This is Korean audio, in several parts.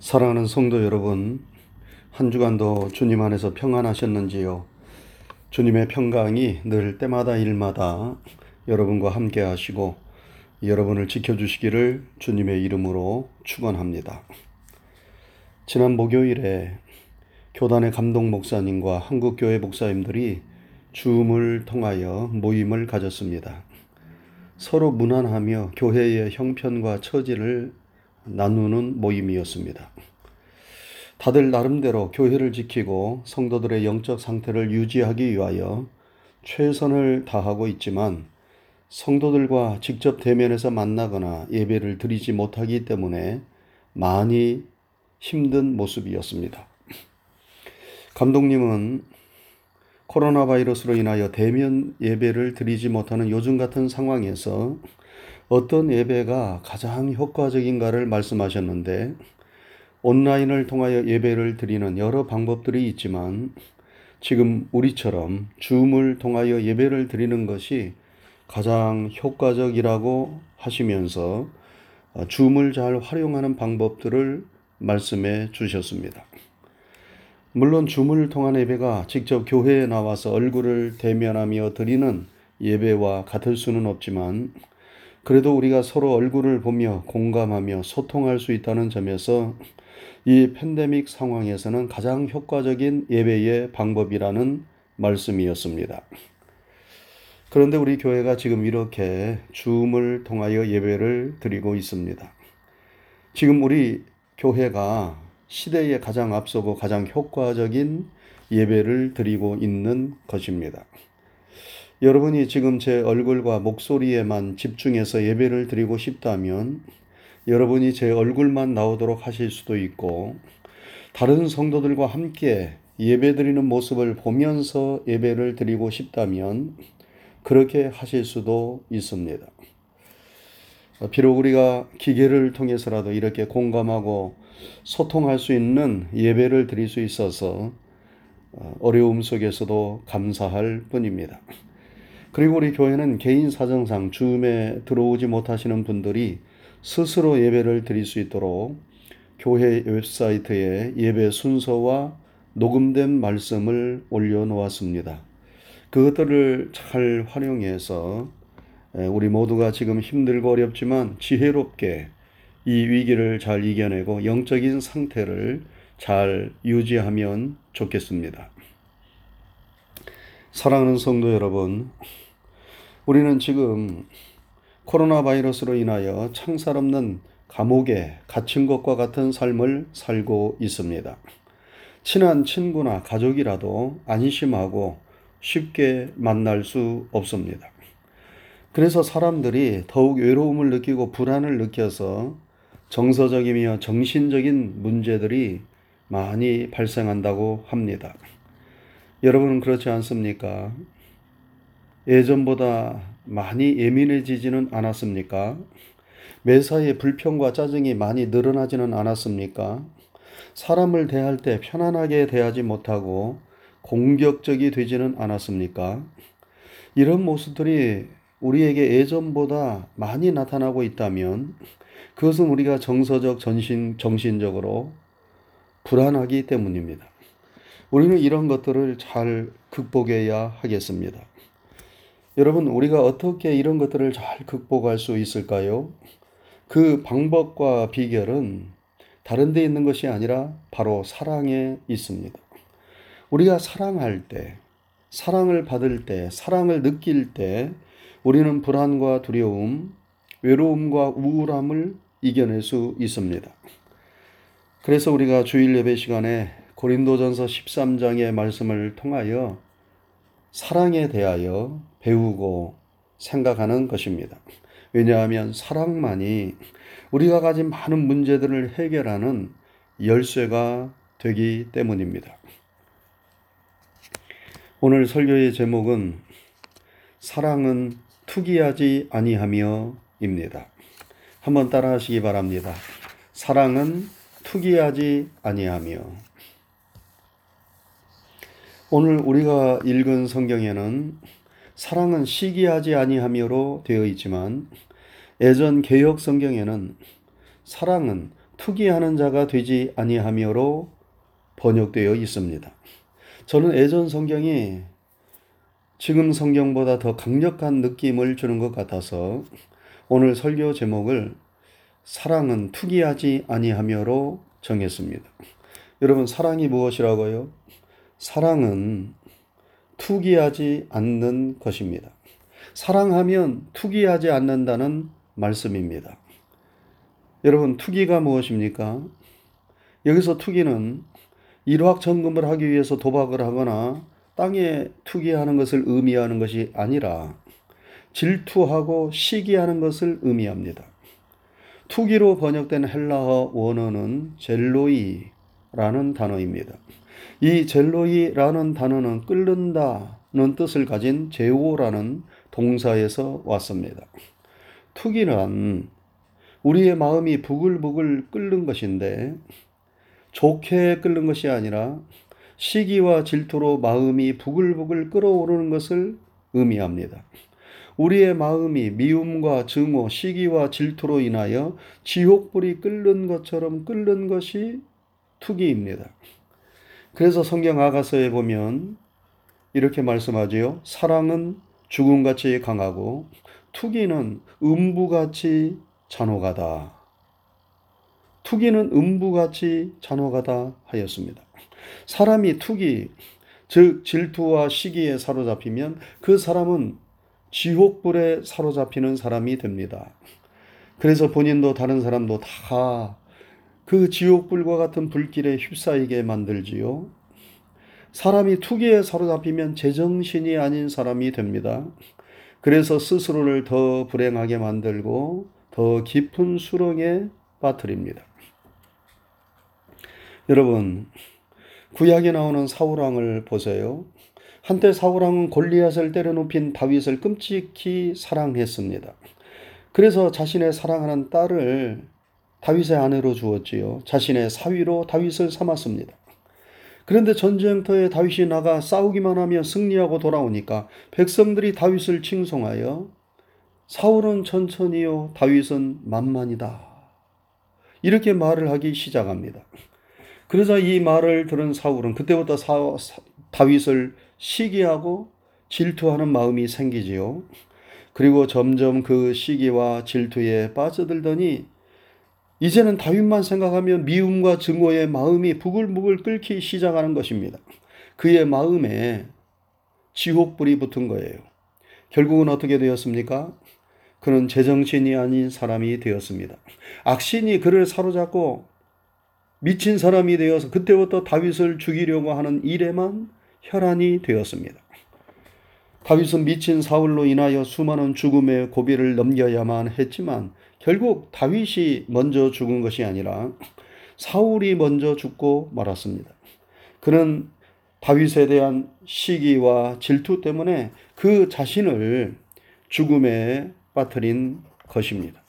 사랑하는 성도 여러분, 한 주간도 주님 안에서 평안하셨는지요? 주님의 평강이 늘 때마다 일마다 여러분과 함께 하시고 여러분을 지켜주시기를 주님의 이름으로 축원합니다. 지난 목요일에 교단의 감동 목사님과 한국교회 목사님들이 줌을 통하여 모임을 가졌습니다. 서로 무난하며 교회의 형편과 처지를 나누는 모임이었습니다. 다들 나름대로 교회를 지키고 성도들의 영적 상태를 유지하기 위하여 최선을 다하고 있지만 성도들과 직접 대면해서 만나거나 예배를 드리지 못하기 때문에 많이 힘든 모습이었습니다. 감독님은 코로나 바이러스로 인하여 대면 예배를 드리지 못하는 요즘 같은 상황에서 어떤 예배가 가장 효과적인가를 말씀하셨는데 온라인을 통하여 예배를 드리는 여러 방법들이 있지만 지금 우리처럼 줌을 통하여 예배를 드리는 것이 가장 효과적이라고 하시면서 줌을 잘 활용하는 방법들을 말씀해 주셨습니다. 물론 줌을 통한 예배가 직접 교회에 나와서 얼굴을 대면하며 드리는 예배와 같을 수는 없지만 그래도 우리가 서로 얼굴을 보며 공감하며 소통할 수 있다는 점에서 이 팬데믹 상황에서는 가장 효과적인 예배의 방법이라는 말씀이었습니다. 그런데 우리 교회가 지금 이렇게 줌을 통하여 예배를 드리고 있습니다. 지금 우리 교회가 시대에 가장 앞서고 가장 효과적인 예배를 드리고 있는 것입니다. 여러분이 지금 제 얼굴과 목소리에만 집중해서 예배를 드리고 싶다면 여러분이 제 얼굴만 나오도록 하실 수도 있고 다른 성도들과 함께 예배 드리는 모습을 보면서 예배를 드리고 싶다면 그렇게 하실 수도 있습니다. 비록 우리가 기계를 통해서라도 이렇게 공감하고 소통할 수 있는 예배를 드릴 수 있어서 어려움 속에서도 감사할 뿐입니다. 그리고 우리 교회는 개인 사정상 줌에 들어오지 못하시는 분들이 스스로 예배를 드릴 수 있도록 교회 웹사이트에 예배 순서와 녹음된 말씀을 올려놓았습니다. 그것들을 잘 활용해서 우리 모두가 지금 힘들고 어렵지만 지혜롭게 이 위기를 잘 이겨내고 영적인 상태를 잘 유지하면 좋겠습니다. 사랑하는 성도 여러분, 우리는 지금 코로나 바이러스로 인하여 창살 없는 감옥에 갇힌 것과 같은 삶을 살고 있습니다. 친한 친구나 가족이라도 안심하고 쉽게 만날 수 없습니다. 그래서 사람들이 더욱 외로움을 느끼고 불안을 느껴서 정서적이며 정신적인 문제들이 많이 발생한다고 합니다. 여러분은 그렇지 않습니까? 예전보다 많이 예민해지지는 않았습니까? 매사에 불평과 짜증이 많이 늘어나지는 않았습니까? 사람을 대할 때 편안하게 대하지 못하고 공격적이 되지는 않았습니까? 이런 모습들이 우리에게 예전보다 많이 나타나고 있다면 그것은 우리가 정서적, 전신, 정신적으로 불안하기 때문입니다. 우리는 이런 것들을 잘 극복해야 하겠습니다. 여러분, 우리가 어떻게 이런 것들을 잘 극복할 수 있을까요? 그 방법과 비결은 다른 데 있는 것이 아니라 바로 사랑에 있습니다. 우리가 사랑할 때, 사랑을 받을 때, 사랑을 느낄 때 우리는 불안과 두려움, 외로움과 우울함을 이겨낼 수 있습니다. 그래서 우리가 주일 예배 시간에 고린도전서 13장의 말씀을 통하여 사랑에 대하여 배우고 생각하는 것입니다. 왜냐하면 사랑만이 우리가 가진 많은 문제들을 해결하는 열쇠가 되기 때문입니다. 오늘 설교의 제목은 사랑은 투기하지 아니하며입니다. 한번 따라 하시기 바랍니다. 사랑은 투기하지 아니하며 오늘 우리가 읽은 성경에는 사랑은 시기하지 아니하며로 되어 있지만 예전 개혁 성경에는 사랑은 투기하는 자가 되지 아니하며로 번역되어 있습니다. 저는 예전 성경이 지금 성경보다 더 강력한 느낌을 주는 것 같아서 오늘 설교 제목을 사랑은 투기하지 아니하며로 정했습니다. 여러분 사랑이 무엇이라고요? 사랑은 투기하지 않는 것입니다. 사랑하면 투기하지 않는다는 말씀입니다. 여러분 투기가 무엇입니까? 여기서 투기는 일확천금을 하기 위해서 도박을 하거나 땅에 투기하는 것을 의미하는 것이 아니라 질투하고 시기하는 것을 의미합니다. 투기로 번역된 헬라어 원어는 젤로이라는 단어입니다. 이 젤로이라는 단어는 끓는다는 뜻을 가진 제오라는 동사에서 왔습니다. 투기란 우리의 마음이 부글부글 끓는 것인데 좋게 끓는 것이 아니라 시기와 질투로 마음이 부글부글 끓어오르는 것을 의미합니다. 우리의 마음이 미움과 증오, 시기와 질투로 인하여 지옥불이 끓는 것처럼 끓는 것이 투기입니다. 그래서 성경 아가서에 보면 이렇게 말씀하지요. 사랑은 죽음같이 강하고 투기는 음부같이 잔혹하다. 투기는 음부같이 잔혹하다 하였습니다. 사람이 투기, 즉 질투와 시기에 사로잡히면 그 사람은 지옥불에 사로잡히는 사람이 됩니다. 그래서 본인도 다른 사람도 다 그 지옥불과 같은 불길에 휩싸이게 만들지요. 사람이 투기에 사로잡히면 제정신이 아닌 사람이 됩니다. 그래서 스스로를 더 불행하게 만들고 더 깊은 수렁에 빠뜨립니다. 여러분, 구약에 나오는 사울왕을 보세요. 한때 사울왕은 골리앗을 때려눕힌 다윗을 끔찍히 사랑했습니다. 그래서 자신의 사랑하는 딸을 다윗의 아내로 주었지요. 자신의 사위로 다윗을 삼았습니다. 그런데 전쟁터에 다윗이 나가 싸우기만 하며 승리하고 돌아오니까 백성들이 다윗을 칭송하여 사울은 천천히요, 다윗은 만만이다. 이렇게 말을 하기 시작합니다. 그러자 이 말을 들은 사울은 그때부터 사, 다윗을 시기하고 질투하는 마음이 생기지요. 그리고 점점 그 시기와 질투에 빠져들더니 이제는 다윗만 생각하면 미움과 증오의 마음이 부글부글 끓기 시작하는 것입니다. 그의 마음에 지옥불이 붙은 거예요. 결국은 어떻게 되었습니까? 그는 제정신이 아닌 사람이 되었습니다. 악신이 그를 사로잡고 미친 사람이 되어서 그때부터 다윗을 죽이려고 하는 일에만 혈안이 되었습니다. 다윗은 미친 사울로 인하여 수많은 죽음의 고비를 넘겨야만 했지만 결국 다윗이 먼저 죽은 것이 아니라 사울이 먼저 죽고 말았습니다. 그는 다윗에 대한 시기와 질투 때문에 그 자신을 죽음에 빠뜨린 것입니다.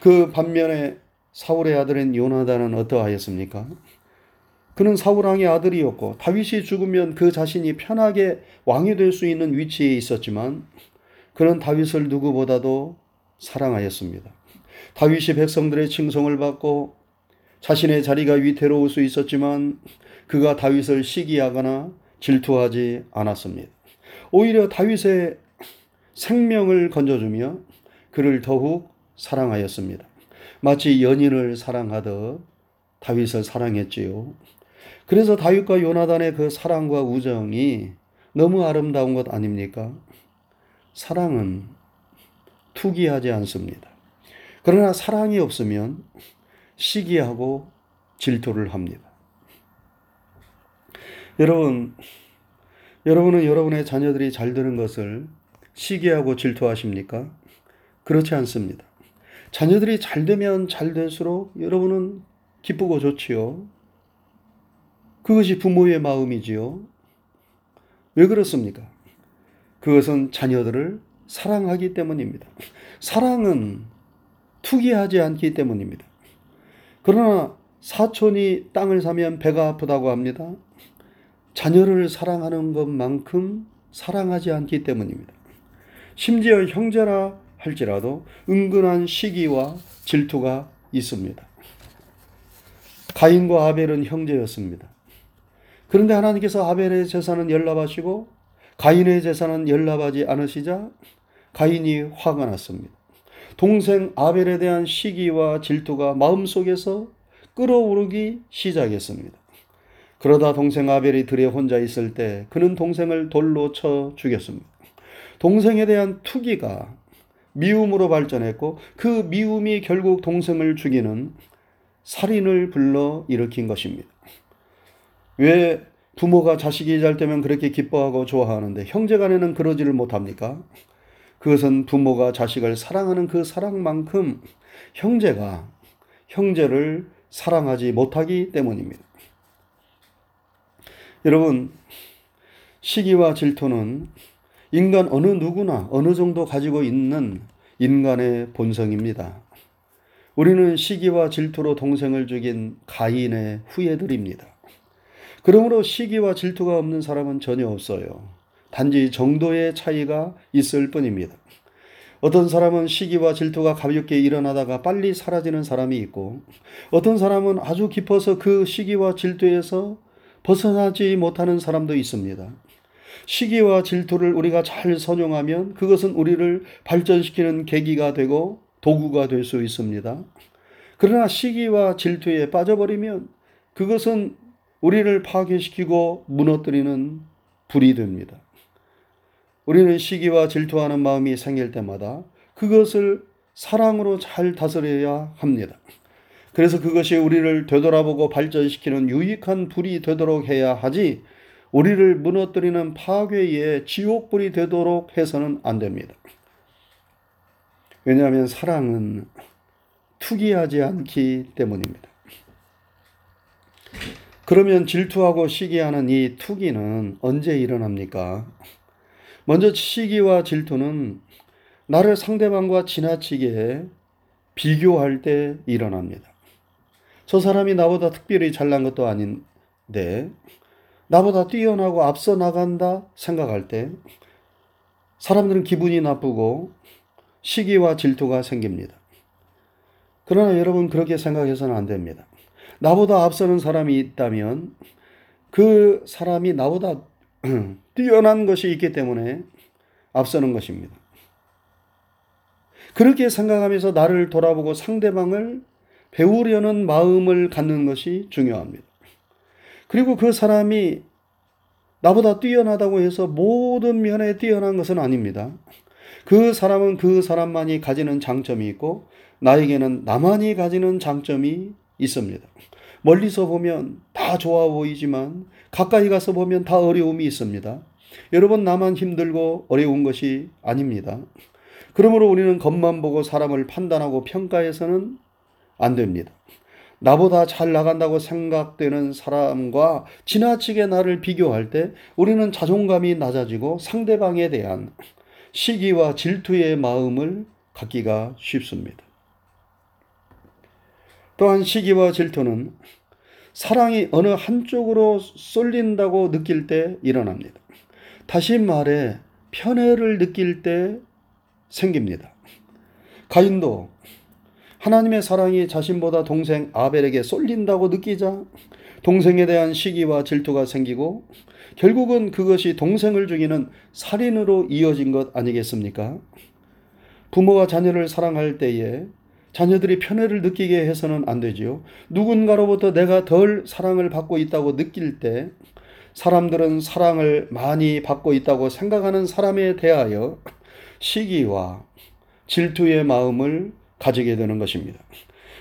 그 반면에 사울의 아들인 요나단은 어떠하였습니까? 그는 사울 왕의 아들이었고 다윗이 죽으면 그 자신이 편하게 왕이 될 수 있는 위치에 있었지만 그는 다윗을 누구보다도 사랑하였습니다. 다윗이 백성들의 칭송을 받고 자신의 자리가 위태로울 수 있었지만 그가 다윗을 시기하거나 질투하지 않았습니다. 오히려 다윗의 생명을 건져주며 그를 더욱 사랑하였습니다. 마치 연인을 사랑하듯 다윗을 사랑했지요. 그래서 다윗과 요나단의 그 사랑과 우정이 너무 아름다운 것 아닙니까? 사랑은 투기하지 않습니다. 그러나 사랑이 없으면 시기하고 질투를 합니다. 여러분, 여러분은 여러분의 자녀들이 잘 되는 것을 시기하고 질투하십니까? 그렇지 않습니다. 자녀들이 잘 되면 잘 될수록 여러분은 기쁘고 좋지요. 그것이 부모의 마음이지요. 왜 그렇습니까? 그것은 자녀들을 사랑하기 때문입니다. 사랑은 투기하지 않기 때문입니다. 그러나 사촌이 땅을 사면 배가 아프다고 합니다. 자녀를 사랑하는 것만큼 사랑하지 않기 때문입니다. 심지어 형제라 할지라도 은근한 시기와 질투가 있습니다. 가인과 아벨은 형제였습니다. 그런데 하나님께서 아벨의 재산은 연락하시고 가인의 재산은 연락하지 않으시자 가인이 화가 났습니다. 동생 아벨에 대한 시기와 질투가 마음속에서 끓어오르기 시작했습니다. 그러다 동생 아벨이 들에 혼자 있을 때 그는 동생을 돌로 쳐 죽였습니다. 동생에 대한 투기가 미움으로 발전했고 그 미움이 결국 동생을 죽이는 살인을 불러 일으킨 것입니다. 왜 부모가 자식이 잘 되면 그렇게 기뻐하고 좋아하는데 형제 간에는 그러지를 못합니까? 그것은 부모가 자식을 사랑하는 그 사랑만큼 형제가 형제를 사랑하지 못하기 때문입니다. 여러분, 시기와 질투는 인간 어느 누구나 어느 정도 가지고 있는 인간의 본성입니다. 우리는 시기와 질투로 동생을 죽인 가인의 후예들입니다. 그러므로 시기와 질투가 없는 사람은 전혀 없어요. 단지 정도의 차이가 있을 뿐입니다. 어떤 사람은 시기와 질투가 가볍게 일어나다가 빨리 사라지는 사람이 있고, 어떤 사람은 아주 깊어서 그 시기와 질투에서 벗어나지 못하는 사람도 있습니다. 시기와 질투를 우리가 잘 선용하면 그것은 우리를 발전시키는 계기가 되고 도구가 될 수 있습니다. 그러나 시기와 질투에 빠져버리면 그것은 우리를 파괴시키고 무너뜨리는 불이 됩니다. 우리는 시기와 질투하는 마음이 생길 때마다 그것을 사랑으로 잘 다스려야 합니다. 그래서 그것이 우리를 되돌아보고 발전시키는 유익한 불이 되도록 해야 하지 우리를 무너뜨리는 파괴의 지옥불이 되도록 해서는 안 됩니다. 왜냐하면 사랑은 투기하지 않기 때문입니다. 그러면 질투하고 시기하는 이 투기는 언제 일어납니까? 먼저 시기와 질투는 나를 상대방과 지나치게 비교할 때 일어납니다. 저 사람이 나보다 특별히 잘난 것도 아닌데 나보다 뛰어나고 앞서 나간다 생각할 때 사람들은 기분이 나쁘고 시기와 질투가 생깁니다. 그러나 여러분 그렇게 생각해서는 안 됩니다. 나보다 앞서는 사람이 있다면 그 사람이 나보다 뛰어난 것이 있기 때문에 앞서는 것입니다. 그렇게 생각하면서 나를 돌아보고 상대방을 배우려는 마음을 갖는 것이 중요합니다. 그리고 그 사람이 나보다 뛰어나다고 해서 모든 면에 뛰어난 것은 아닙니다. 그 사람은 그 사람만이 가지는 장점이 있고 나에게는 나만이 가지는 장점이 있습니다. 멀리서 보면 다 좋아 보이지만 가까이 가서 보면 다 어려움이 있습니다. 여러분, 나만 힘들고 어려운 것이 아닙니다. 그러므로 우리는 겉만 보고 사람을 판단하고 평가해서는 안 됩니다. 나보다 잘 나간다고 생각되는 사람과 지나치게 나를 비교할 때 우리는 자존감이 낮아지고 상대방에 대한 시기와 질투의 마음을 갖기가 쉽습니다. 또한 시기와 질투는 사랑이 어느 한쪽으로 쏠린다고 느낄 때 일어납니다. 다시 말해 편애를 느낄 때 생깁니다. 가인도 하나님의 사랑이 자신보다 동생 아벨에게 쏠린다고 느끼자 동생에 대한 시기와 질투가 생기고 결국은 그것이 동생을 죽이는 살인으로 이어진 것 아니겠습니까? 부모가 자녀를 사랑할 때에 자녀들이 편애를 느끼게 해서는 안 되지요. 누군가로부터 내가 덜 사랑을 받고 있다고 느낄 때 사람들은 사랑을 많이 받고 있다고 생각하는 사람에 대하여 시기와 질투의 마음을 가지게 되는 것입니다.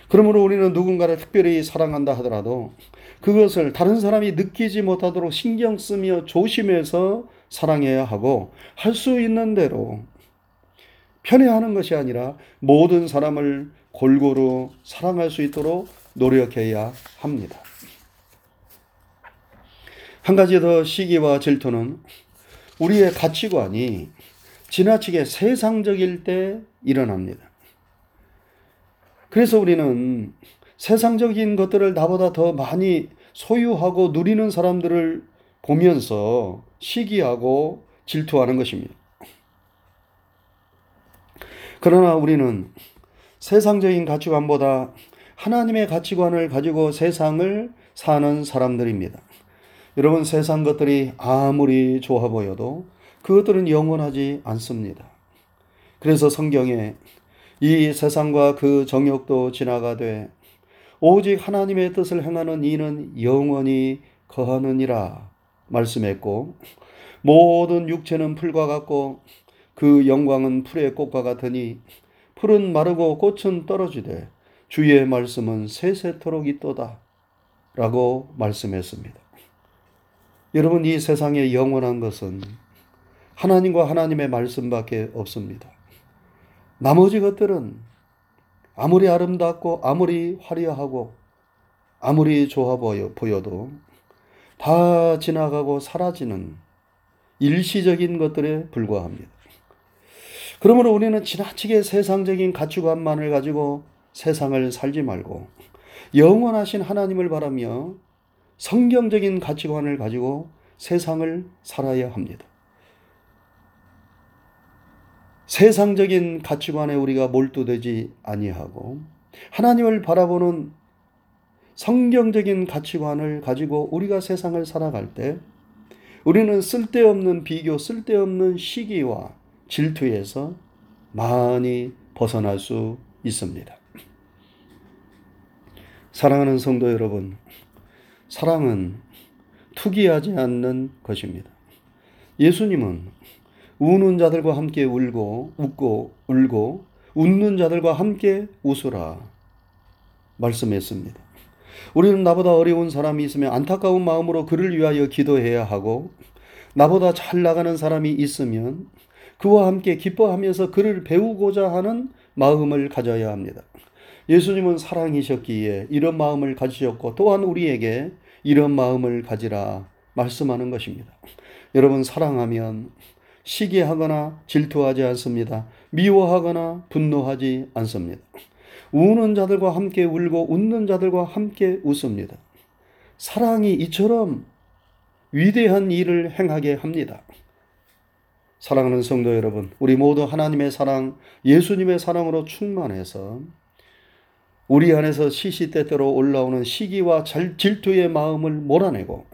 그러므로 우리는 누군가를 특별히 사랑한다 하더라도 그것을 다른 사람이 느끼지 못하도록 신경 쓰며 조심해서 사랑해야 하고 할 수 있는 대로 편애하는 것이 아니라 모든 사람을 골고루 사랑할 수 있도록 노력해야 합니다. 한 가지 더 시기와 질투는 우리의 가치관이 지나치게 세상적일 때 일어납니다. 그래서 우리는 세상적인 것들을 나보다 더 많이 소유하고 누리는 사람들을 보면서 시기하고 질투하는 것입니다. 그러나 우리는 세상적인 가치관보다 하나님의 가치관을 가지고 세상을 사는 사람들입니다. 여러분 세상 것들이 아무리 좋아 보여도 그것들은 영원하지 않습니다. 그래서 성경에 이 세상과 그 정욕도 지나가되 오직 하나님의 뜻을 행하는 이는 영원히 거하느니라 말씀했고 모든 육체는 풀과 같고 그 영광은 풀의 꽃과 같으니 풀은 마르고 꽃은 떨어지되 주의 말씀은 세세토록 있도다 라고 말씀했습니다. 여러분 이 세상에 영원한 것은 하나님과 하나님의 말씀밖에 없습니다. 나머지 것들은 아무리 아름답고 아무리 화려하고 아무리 좋아 보여, 보여도 다 지나가고 사라지는 일시적인 것들에 불과합니다. 그러므로 우리는 지나치게 세상적인 가치관만을 가지고 세상을 살지 말고 영원하신 하나님을 바라며 성경적인 가치관을 가지고 세상을 살아야 합니다. 세상적인 가치관에 우리가 몰두되지 아니하고 하나님을 바라보는 성경적인 가치관을 가지고 우리가 세상을 살아갈 때 우리는 쓸데없는 비교, 쓸데없는 시기와 질투에서 많이 벗어날 수 있습니다. 사랑하는 성도 여러분, 사랑은 투기하지 않는 것입니다. 예수님은 우는 자들과 함께 울고 웃고 울고 웃는 자들과 함께 웃으라 말씀했습니다. 우리는 나보다 어려운 사람이 있으면 안타까운 마음으로 그를 위하여 기도해야 하고 나보다 잘 나가는 사람이 있으면 그와 함께 기뻐하면서 그를 배우고자 하는 마음을 가져야 합니다. 예수님은 사랑이셨기에 이런 마음을 가지셨고 또한 우리에게 이런 마음을 가지라 말씀하는 것입니다. 여러분 사랑하면 시기하거나 질투하지 않습니다. 미워하거나 분노하지 않습니다. 우는 자들과 함께 울고 웃는 자들과 함께 웃습니다. 사랑이 이처럼 위대한 일을 행하게 합니다. 사랑하는 성도 여러분, 우리 모두 하나님의 사랑, 예수님의 사랑으로 충만해서 우리 안에서 시시때때로 올라오는 시기와 질투의 마음을 몰아내고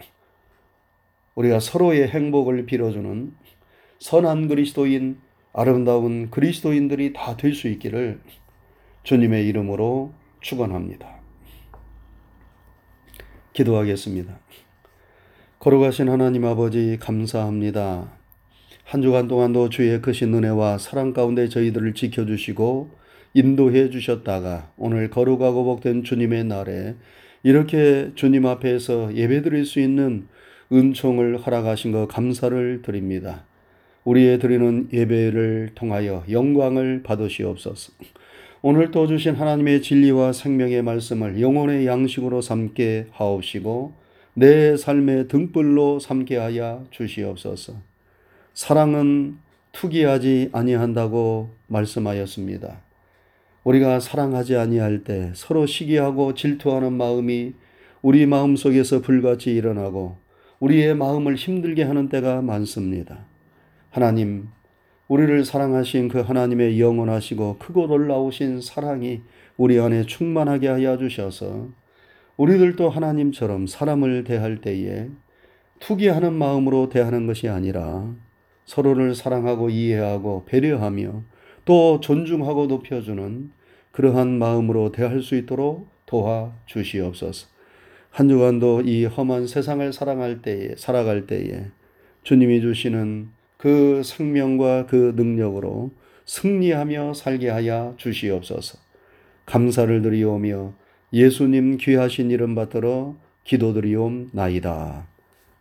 우리가 서로의 행복을 빌어주는 선한 그리스도인, 아름다운 그리스도인들이 다 될 수 있기를 주님의 이름으로 축원합니다. 기도하겠습니다. 걸어가신 하나님 아버지 감사합니다. 한 주간 동안도 주의 크신 은혜와 사랑 가운데 저희들을 지켜주시고 인도해 주셨다가 오늘 거룩하고 복된 주님의 날에 이렇게 주님 앞에서 예배 드릴 수 있는 은총을 허락하신 것 감사를 드립니다. 우리의 드리는 예배를 통하여 영광을 받으시옵소서. 오늘 또 주신 하나님의 진리와 생명의 말씀을 영혼의 양식으로 삼게 하옵시고 내 삶의 등불로 삼게 하여 주시옵소서. 사랑은 투기하지 아니한다고 말씀하였습니다. 우리가 사랑하지 아니할 때 서로 시기하고 질투하는 마음이 우리 마음 속에서 불같이 일어나고 우리의 마음을 힘들게 하는 때가 많습니다. 하나님, 우리를 사랑하신 그 하나님의 영원하시고 크고 놀라우신 사랑이 우리 안에 충만하게 하여 주셔서 우리들도 하나님처럼 사람을 대할 때에 투기하는 마음으로 대하는 것이 아니라 서로를 사랑하고 이해하고 배려하며 또 존중하고 높여주는 그러한 마음으로 대할 수 있도록 도와 주시옵소서. 한 주간도 이 험한 세상을 사랑할 때에 살아갈 때에 주님이 주시는 그 생명과 그 능력으로 승리하며 살게 하여 주시옵소서. 감사를 드리오며 예수님 귀하신 이름 받들어 기도드리옵나이다.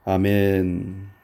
아멘.